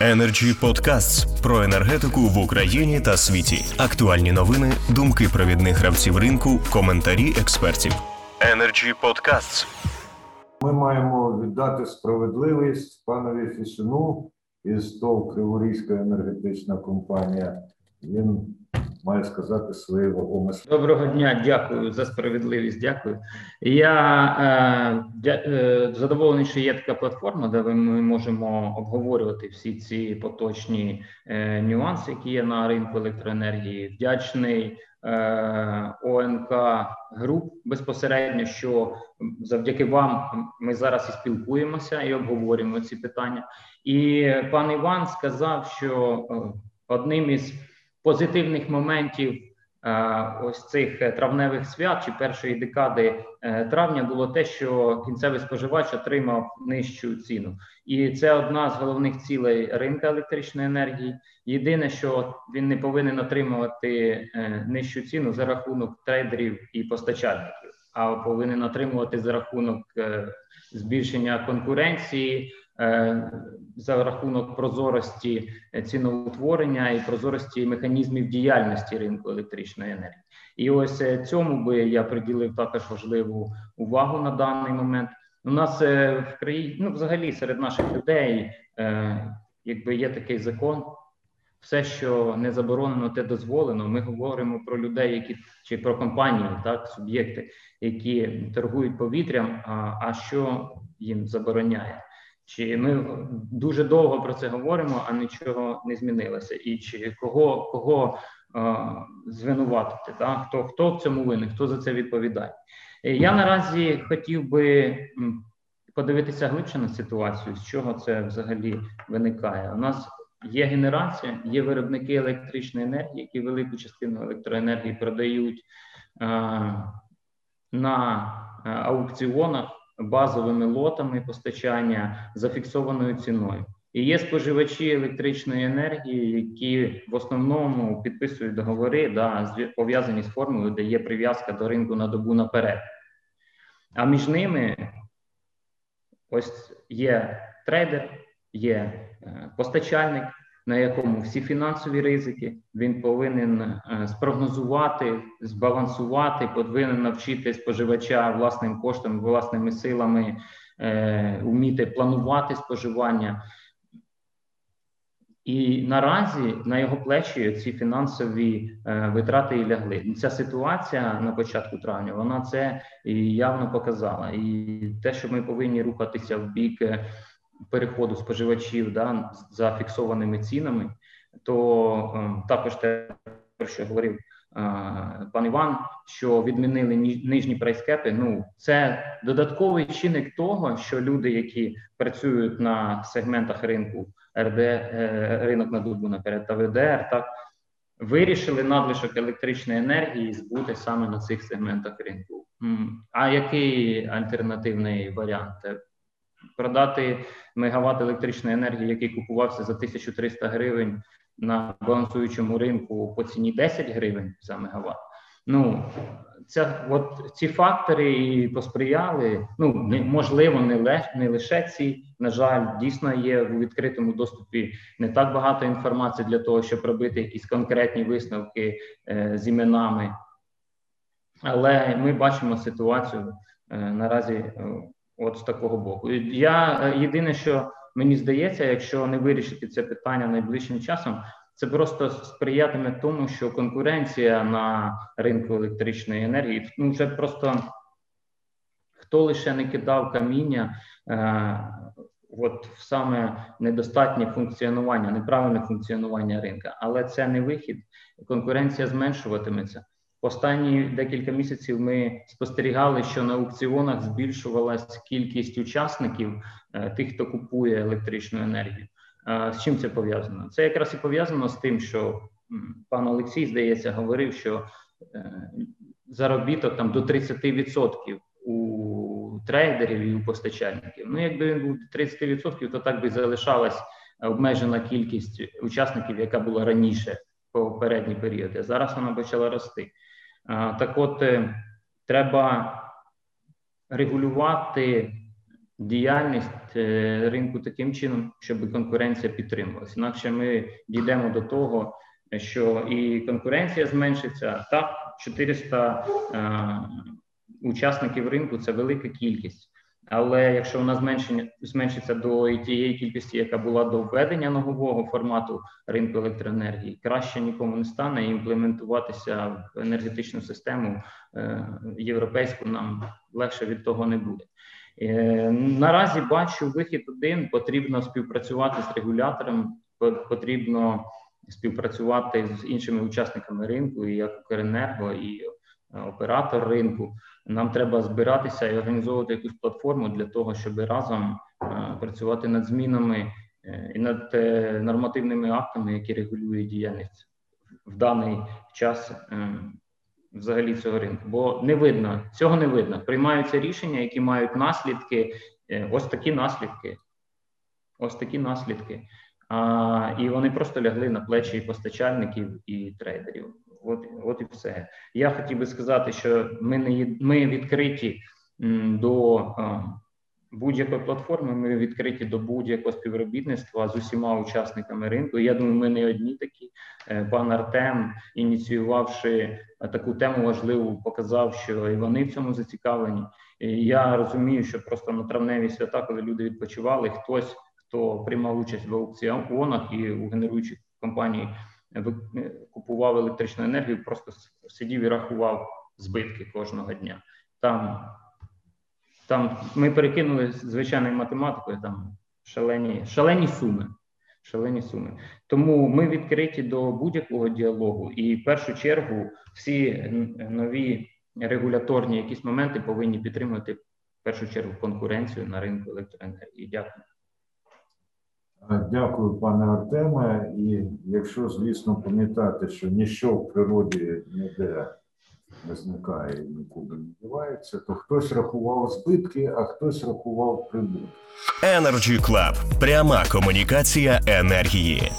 Energy Podcasts про енергетику в Україні та світі. Актуальні новини, думки провідних гравців ринку, коментарі експертів. Energy Podcasts. Ми маємо віддати справедливість панові Фісюну із ТОВ Криворізька енергетична компанія. Він має сказати своє вагоме. Доброго дня, дякую за справедливість. Дякую. Я е, е, задоволений, що є така платформа, де ми можемо обговорювати всі ці поточні е, нюанси, які є на ринку електроенергії. Вдячний е, ОНК груп безпосередньо, що завдяки вам ми зараз і спілкуємося і обговорюємо ці питання. І пан Іван сказав, що е, одним із позитивних моментів е, ось цих е, травневих свят чи першої декади е, травня було те, що кінцевий споживач отримав нижчу ціну, і це одна з головних цілей ринка електричної енергії. Єдине, що він не повинен отримувати нижчу ціну за рахунок трейдерів і постачальників, а повинен отримувати за рахунок збільшення конкуренції. Е, За рахунок прозорості ціноутворення і прозорості механізмів діяльності ринку електричної енергії, і ось е, цьому би я приділив також важливу увагу на даний момент. У нас е, в країні, ну взагалі серед наших людей, якби є такий закон, все, що не заборонено, те дозволено. Ми говоримо про людей, які чи про компанії, так суб'єкти, які торгують повітрям. А, а що їм забороняє? Чи ми дуже довго про це говоримо, а нічого не змінилося? І чи кого кого е, звинуватити? Так? Хто хто в цьому винен, хто за це відповідає? Е, Я наразі хотів би подивитися глибше на ситуацію, з чого це взагалі виникає. У нас є генерація, є виробники електричної енергії, які велику частину електроенергії продають е, на е, аукціонах базовими лотами постачання зафіксованою ціною. І є споживачі електричної енергії, які в основному підписують договори, да, пов'язані з формулою, де є прив'язка до ринку на добу наперед. А між ними ось є трейдер, є е, постачальник, на якому всі фінансові ризики він повинен е, спрогнозувати, збалансувати, повинен навчити споживача власним коштом, власними силами, е, вміти планувати споживання. І наразі на його плечі ці фінансові е, витрати і лягли. Ця ситуація на початку травня вона це і явно показала. І те, що ми повинні рухатися в бік е, переходу споживачів да, за фіксованими цінами, то е, також те, про що говорив е, пан Іван, що відмінили нижні прайскепи. Ну це додатковий чинник того, що люди, які працюють на сегментах ринку РД, е, ринок на добу наперед та ВДР, так вирішили надлишок електричної енергії збути саме на цих сегментах ринку. А який альтернативний варіант? Продати мегаватт електричної енергії, який купувався за 1300 гривень на балансуючому ринку по ціні 10 гривень за мегаватт. Ну це от ці фактори і посприяли. Ну не можливо, не ле не лише ці. На жаль, дійсно є у відкритому доступі не так багато інформації для того, щоб робити якісь конкретні висновки е, з іменами. Але ми бачимо ситуацію е, наразі е, от з такого боку. Я е, єдине, що мені здається, якщо не вирішити це питання найближчим часом, це просто сприятиме тому, що конкуренція на ринку електричної енергії ну вже просто хто лише не кидав каміння. Е, От в саме недостатнє функціонування, неправильне функціонування ринка, але це не вихід. Конкуренція зменшуватиметься. Останні декілька місяців ми спостерігали, що на аукціонах збільшувалась кількість учасників, е, тих, хто купує електричну енергію. Е, З чим це пов'язано? Це якраз і пов'язано з тим, що пан Олексій, здається, говорив, що е, заробіток там до 30% у трейдерів і у постачальників. Ну, якби він був 30%, то так би залишалась обмежена кількість учасників, яка була раніше попередні періоди. Зараз вона почала рости. Так от е, треба регулювати діяльність е, ринку таким чином, щоб конкуренція підтримувалася. Інакше ми дійдемо до того, що і конкуренція зменшиться. Так, 400 е, учасників ринку це велика кількість. Але якщо вона зменшення зменшиться до тієї кількості, яка була до введення нового формату ринку електроенергії, краще нікому не стане імплементуватися в енергетичну систему е, європейську нам легше від того не буде. Е, наразі бачу вихід один: потрібно співпрацювати з регулятором, потрібно співпрацювати з іншими учасниками ринку, як Укренерго, і оператор ринку. Нам треба збиратися і організовувати якусь платформу для того, щоб разом працювати над змінами е, і над е, нормативними актами, які регулюють діяльність в даний час е, взагалі цього ринку. Бо не видно, цього не видно. Приймаються рішення, які мають наслідки, ось такі наслідки. Ось такі наслідки. А, І вони просто лягли на плечі постачальників і трейдерів. От от і все. Я хотів би сказати, що ми не ми відкриті до будь-якої платформи. Ми відкриті до будь-якого співробітництва з усіма учасниками ринку. Я думаю, ми не одні такі. Е, пан Артем, ініціювавши таку тему важливу, показав, що і вони в цьому зацікавлені. Я розумію, що просто на травневі свята, коли люди відпочивали, хтось хто приймав участь в аукціонах і у генеруючих компаній купував електричну енергію, просто сидів і рахував збитки кожного дня. Там там ми перекинули звичайною математикою там шалені, шалені суми. Шалені суми. Тому ми відкриті до будь-якого діалогу, і в першу чергу всі нові регуляторні якісь моменти повинні підтримувати в першу чергу конкуренцію на ринку електроенергії. Дякую. Дякую, пане Артеме. І якщо, звісно, пам'ятати, що ніщо в природі ніде не зникає і нікуди не дівається, то хтось рахував збитки, а хтось рахував прибутки. Energy Club. пряма комунікація енергії.